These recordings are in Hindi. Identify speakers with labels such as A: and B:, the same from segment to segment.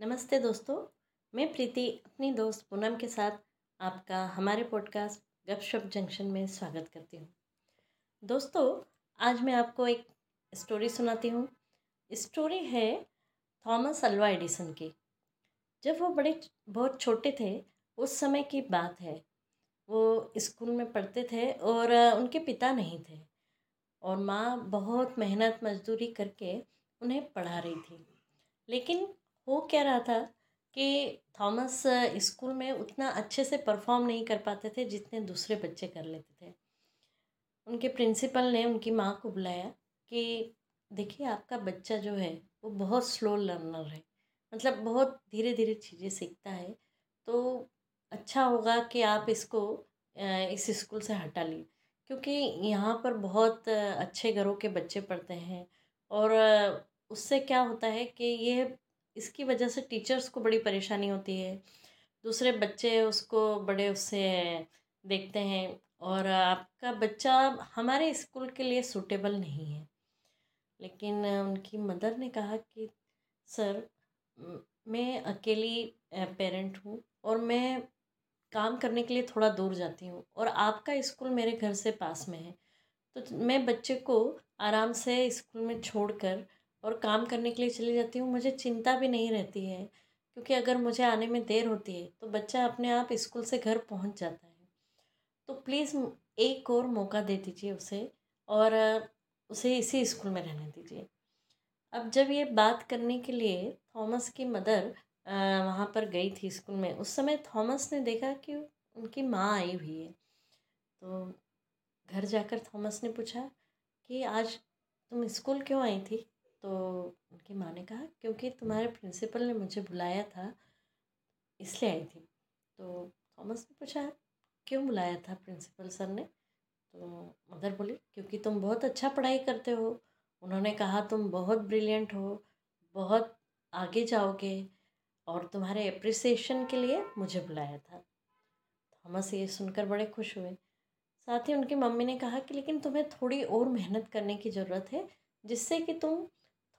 A: नमस्ते दोस्तों, मैं प्रीति अपनी दोस्त पूनम के साथ आपका हमारे पॉडकास्ट गपशप जंक्शन में स्वागत करती हूँ। दोस्तों, आज मैं आपको एक स्टोरी सुनाती हूँ। स्टोरी है थॉमस अल्वा एडिसन की। जब वो बड़े, बहुत छोटे थे, उस समय की बात है। वो स्कूल में पढ़ते थे और उनके पिता नहीं थे। और माँ बहुत मेहनत, मजदूरी करके उन्हें पढ़ा रही थी। लेकिन हो क्या रहा था कि थॉमस स्कूल में उतना अच्छे से परफॉर्म नहीं कर पाते थे जितने दूसरे बच्चे कर लेते थे। उनके प्रिंसिपल ने उनकी माँ को बुलाया कि देखिए, आपका बच्चा जो है, वो बहुत स्लो लर्नर है। मतलब बहुत धीरे धीरे चीज़ें सीखता है। तो अच्छा होगा कि आप इसको इस स्कूल से हटा ली। क्योंकि यहाँ पर बहुत अच्छे घरों के बच्चे पढ़ते हैं और उससे क्या होता है कि ये, इसकी वजह से टीचर्स को बड़ी परेशानी होती है। दूसरे बच्चे उसको बड़े उससे देखते हैं और आपका बच्चा हमारे स्कूल के लिए सूटेबल नहीं है। लेकिन उनकी मदर ने कहा कि, सर, मैं अकेली पेरेंट हूँ और मैं काम करने के लिए थोड़ा दूर जाती हूँ और आपका स्कूल मेरे घर से पास में है। तो मैं बच्चे को आराम से स्कूल में छोड़कर और काम करने के लिए चली जाती हूँ। मुझे चिंता भी नहीं रहती है, क्योंकि अगर मुझे आने में देर होती है तो बच्चा अपने आप स्कूल से घर पहुँच जाता है। तो प्लीज़, एक और मौका दे दीजिए उसे और उसे इसी स्कूल में रहने दीजिए। अब जब ये बात करने के लिए थॉमस की मदर वहाँ पर गई थी स्कूल में, उस समय थॉमस ने देखा कि उनकी माँ आई हुई है। तो घर जाकर थॉमस ने पूछा कि आज तुम स्कूल क्यों आई थी? तो उनकी माँ ने कहा, क्योंकि तुम्हारे प्रिंसिपल ने मुझे बुलाया था, इसलिए आई थी। तो थॉमस ने पूछा, क्यों बुलाया था प्रिंसिपल सर ने? मदर बोली, क्योंकि तुम बहुत अच्छा पढ़ाई करते हो, उन्होंने कहा तुम बहुत ब्रिलियंट हो, बहुत आगे जाओगे और तुम्हारे अप्रिसिएशन के लिए मुझे बुलाया था। थॉमस ये सुनकर बड़े खुश हुए। साथ ही उनकी मम्मी ने कहा कि, लेकिन तुम्हें थोड़ी और मेहनत करने की ज़रूरत है, जिससे कि तुम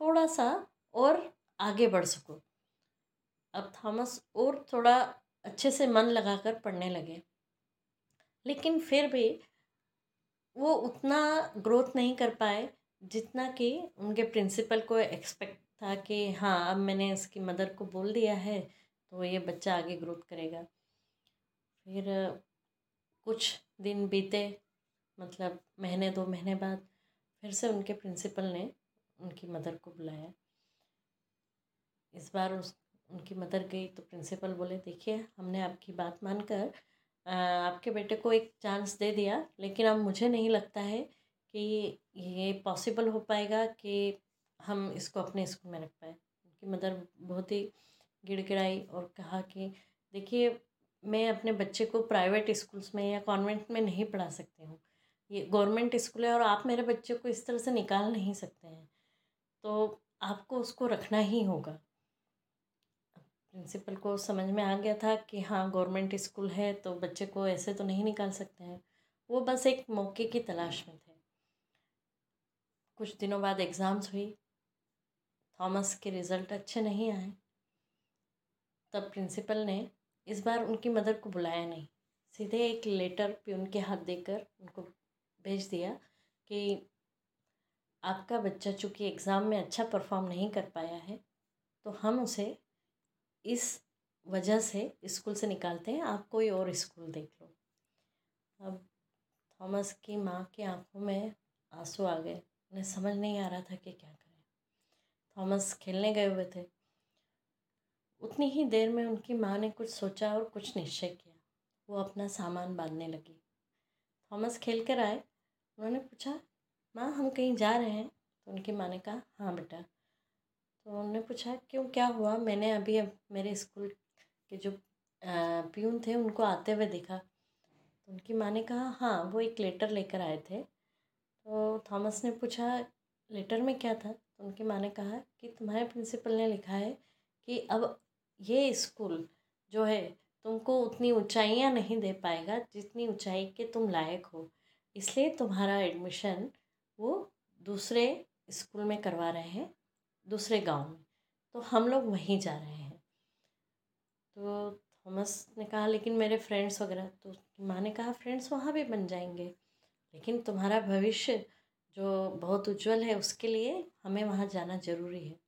A: थोड़ा सा और आगे बढ़ सको। अब थॉमस और थोड़ा अच्छे से मन लगाकर पढ़ने लगे। लेकिन फिर भी वो उतना ग्रोथ नहीं कर पाए जितना कि उनके प्रिंसिपल को एक्सपेक्ट था कि हाँ अब मैंने इसकी मदर को बोल दिया है तो ये बच्चा आगे ग्रोथ करेगा। फिर कुछ दिन बीते मतलब महीने, दो महीने बाद फिर से उनके प्रिंसिपल ने उनकी मदर को बुलाया। इस बार उस, उनकी मदर गई तो प्रिंसिपल बोले, देखिए, हमने आपकी बात मानकर आपके बेटे को एक चांस दे दिया, लेकिन अब मुझे नहीं लगता है कि ये पॉसिबल हो पाएगा कि हम इसको अपने स्कूल में रख पाए। उनकी मदर बहुत ही गिड़गिड़ाई और कहा कि, देखिए, मैं अपने बच्चे को प्राइवेट स्कूल्स में या कॉन्वेंट में नहीं पढ़ा सकती हूँ। ये गवर्नमेंट स्कूल है और आप मेरे बच्चे को इस तरह से निकाल नहीं सकते हैं। तो आपको उसको रखना ही होगा। प्रिंसिपल को समझ में आ गया था कि हाँ गवर्नमेंट स्कूल है तो बच्चे को ऐसे तो नहीं निकाल सकते हैं। वो बस एक मौके की तलाश में थे। कुछ दिनों बाद एग्ज़ाम्स हुई। थॉमस के रिज़ल्ट अच्छे नहीं आए। तब प्रिंसिपल ने इस बार उनकी मदर को बुलाया नहीं। सीधे एक लेटर प्यून के हाथ देकर उनको भेज दिया कि आपका बच्चा चूँकि एग्ज़ाम में अच्छा परफॉर्म नहीं कर पाया है तो हम उसे इस वजह से स्कूल से निकालते हैं, आप कोई और स्कूल देख लो। अब थॉमस की माँ की आँखों में आँसू आ गए। उन्हें समझ नहीं आ रहा था कि क्या करें। थॉमस खेलने गए हुए थे। उतनी ही देर में उनकी माँ ने कुछ सोचा और कुछ निश्चय किया। वो अपना सामान बांधने लगी। थॉमस खेल कर आए। उन्होंने पूछा, माँ, हम कहीं जा रहे हैं? तो उनकी माँ ने कहा हाँ बेटा। तो उन्होंने पूछा, क्यों, क्या हुआ? मैंने अभी मेरे स्कूल के जो प्यून थे, उनको आते हुए देखा। तो उनकी माँ ने कहा हाँ वो एक लेटर लेकर आए थे। तो थॉमस ने पूछा, लेटर में क्या था? तो उनकी माँ ने कहा कि, तुम्हारे प्रिंसिपल ने लिखा है कि अब ये स्कूल जो है, तुमको उतनी ऊंचाइयाँ नहीं दे पाएगा जितनी ऊंचाई के तुम लायक हो। इसलिए तुम्हारा एडमिशन वो दूसरे स्कूल में करवा रहे हैं। दूसरे गाँव में। तो हम लोग वहीं जा रहे हैं। तो थॉमस ने कहा, लेकिन मेरे फ्रेंड्स वगैरह तो उसकी माँ ने कहा फ्रेंड्स वहाँ भी बन जाएँगे। लेकिन तुम्हारा भविष्य जो बहुत उज्जवल है, उसके लिए हमें वहाँ जाना ज़रूरी है।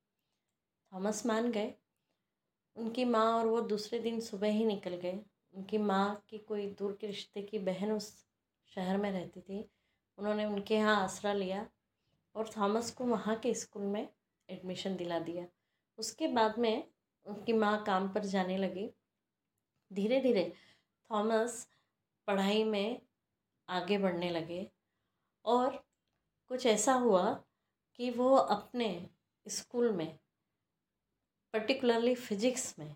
A: थॉमस मान गए। उनकी माँ और वो दूसरे दिन सुबह ही निकल गए। उनकी माँ की कोई दूर के रिश्ते की बहन उस शहर में रहती थी। उन्होंने उनके यहाँ आसरा लिया और थॉमस को वहाँ के स्कूल में एडमिशन दिला दिया। उसके बाद में उनकी माँ काम पर जाने लगी। धीरे धीरे थॉमस पढ़ाई में आगे बढ़ने लगे और कुछ ऐसा हुआ कि वो अपने स्कूल में पर्टिकुलरली फिजिक्स में,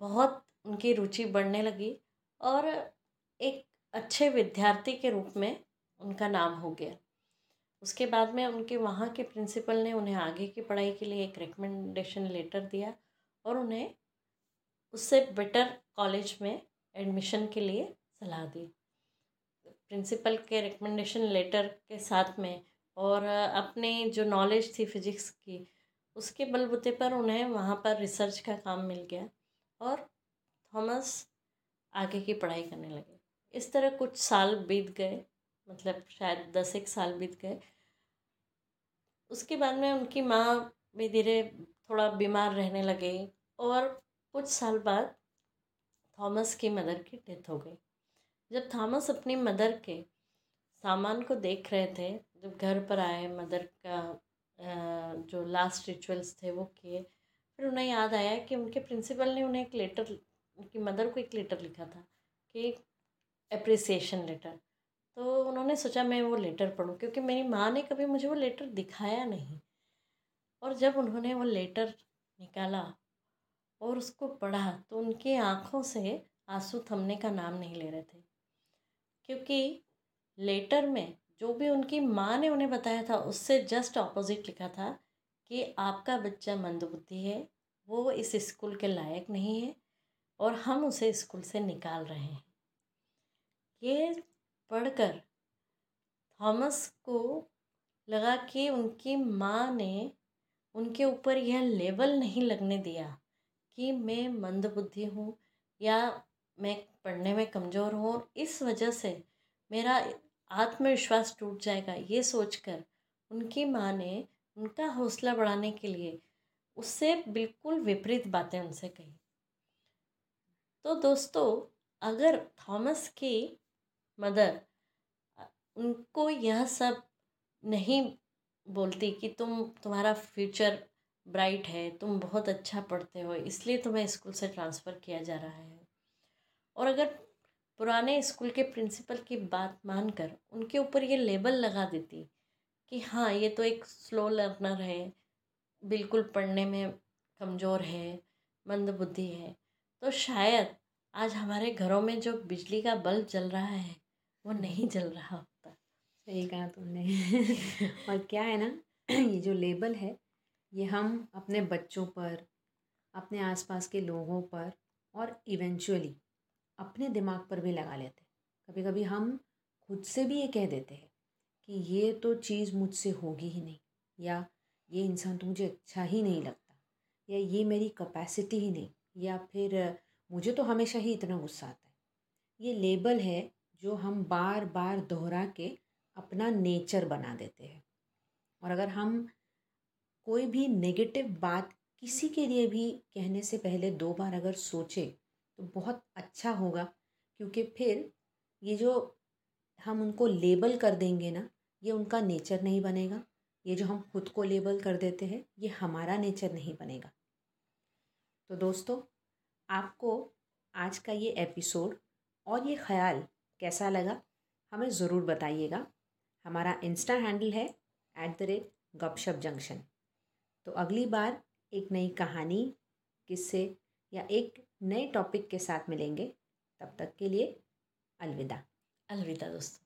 A: बहुत उनकी रुचि बढ़ने लगी और एक अच्छे विद्यार्थी के रूप में उनका नाम हो गया। उसके बाद में उनके वहाँ के प्रिंसिपल ने उन्हें आगे की पढ़ाई के लिए एक रिकमेंडेशन लेटर दिया और उन्हें उससे बेटर कॉलेज में एडमिशन के लिए सलाह दी। प्रिंसिपल के रिकमेंडेशन लेटर के साथ में और अपने जो नॉलेज थी फिजिक्स की, उसके बलबूते पर उन्हें वहाँ पर रिसर्च का काम मिल गया और थॉमस आगे की पढ़ाई करने लगे। इस तरह कुछ साल बीत गए मतलब शायद दस एक साल बीत गए। उसके बाद में उनकी माँ भी धीरे थोड़ा बीमार रहने लगे और कुछ साल बाद थॉमस की मदर की डेथ हो गई। जब थॉमस अपनी मदर के सामान को देख रहे थे, जब घर पर आए, मदर का जो लास्ट रिचुअल्स थे वो किए, फिर उन्हें याद आया कि उनके प्रिंसिपल ने उन्हें एक लेटर उनकी मदर को एक लेटर लिखा था कि अप्रिसिएशन लेटर तो उन्होंने सोचा मैं वो लेटर पढ़ूं, क्योंकि मेरी माँ ने कभी मुझे वो लेटर दिखाया नहीं। और जब उन्होंने वो लेटर निकाला और उसको पढ़ा तो उनकी आँखों से आँसू थमने का नाम नहीं ले रहे थे। क्योंकि लेटर में जो भी उनकी माँ ने उन्हें बताया था, उससे जस्ट ऑपोजिट लिखा था कि आपका बच्चा मंदबुद्धि है, वो इस स्कूल के लायक नहीं है और हम उसे स्कूल से निकाल रहे हैं। ये पढ़कर थॉमस को लगा कि उनकी माँ ने उनके ऊपर यह लेबल नहीं लगने दिया कि मैं मंदबुद्धि हूँ या मैं पढ़ने में कमज़ोर हूँ। इस वजह से मेरा आत्मविश्वास टूट जाएगा। ये सोचकर उनकी माँ ने उनका हौसला बढ़ाने के लिए उससे बिल्कुल विपरीत बातें उनसे कही। तो दोस्तों, अगर थॉमस की मदर। उनको यह सब नहीं बोलती कि तुम, तुम्हारा फ्यूचर ब्राइट है, तुम बहुत अच्छा पढ़ते हो, इसलिए तुम्हें स्कूल से ट्रांसफ़र किया जा रहा है। और अगर पुराने स्कूल के प्रिंसिपल की बात मानकर उनके ऊपर ये लेबल लगा देती कि हाँ ये तो एक स्लो लर्नर है, बिल्कुल पढ़ने में कमज़ोर है, मंदबुद्धि है तो शायद आज हमारे घरों में जो बिजली का बल्ब जल रहा है वो नहीं चल रहा होता।
B: सही कहा तुमने। और क्या है ना, ये जो लेबल है, ये हम अपने बच्चों पर, अपने आसपास के लोगों पर और इवेंचुअली अपने दिमाग पर भी लगा लेते हैं। कभी कभी हम खुद से भी ये कह देते हैं कि ये तो चीज़ मुझसे होगी ही नहीं, या ये इंसान तो मुझे अच्छा ही नहीं लगता, या ये मेरी कैपेसिटी ही नहीं, या फिर मुझे तो हमेशा ही इतना गुस्सा आता है। ये लेबल है जो हम बार बार दोहरा के अपना नेचर बना देते हैं। और अगर हम कोई भी नेगेटिव बात किसी के लिए भी कहने से पहले दो बार अगर सोचे तो बहुत अच्छा होगा, क्योंकि फिर ये जो हम उनको लेबल कर देंगे ना, ये उनका नेचर नहीं बनेगा। ये जो हम खुद को लेबल कर देते हैं, ये हमारा नेचर नहीं बनेगा। तो दोस्तों, आपको आज का ये एपिसोड और ये ख्याल कैसा लगा, हमें ज़रूर बताइएगा। हमारा इंस्टा हैंडल है at the rate Gapshap junction तो अगली बार एक नई कहानी, किस्से या एक नए टॉपिक के साथ मिलेंगे। तब तक के लिए अलविदा।
A: अलविदा दोस्तों।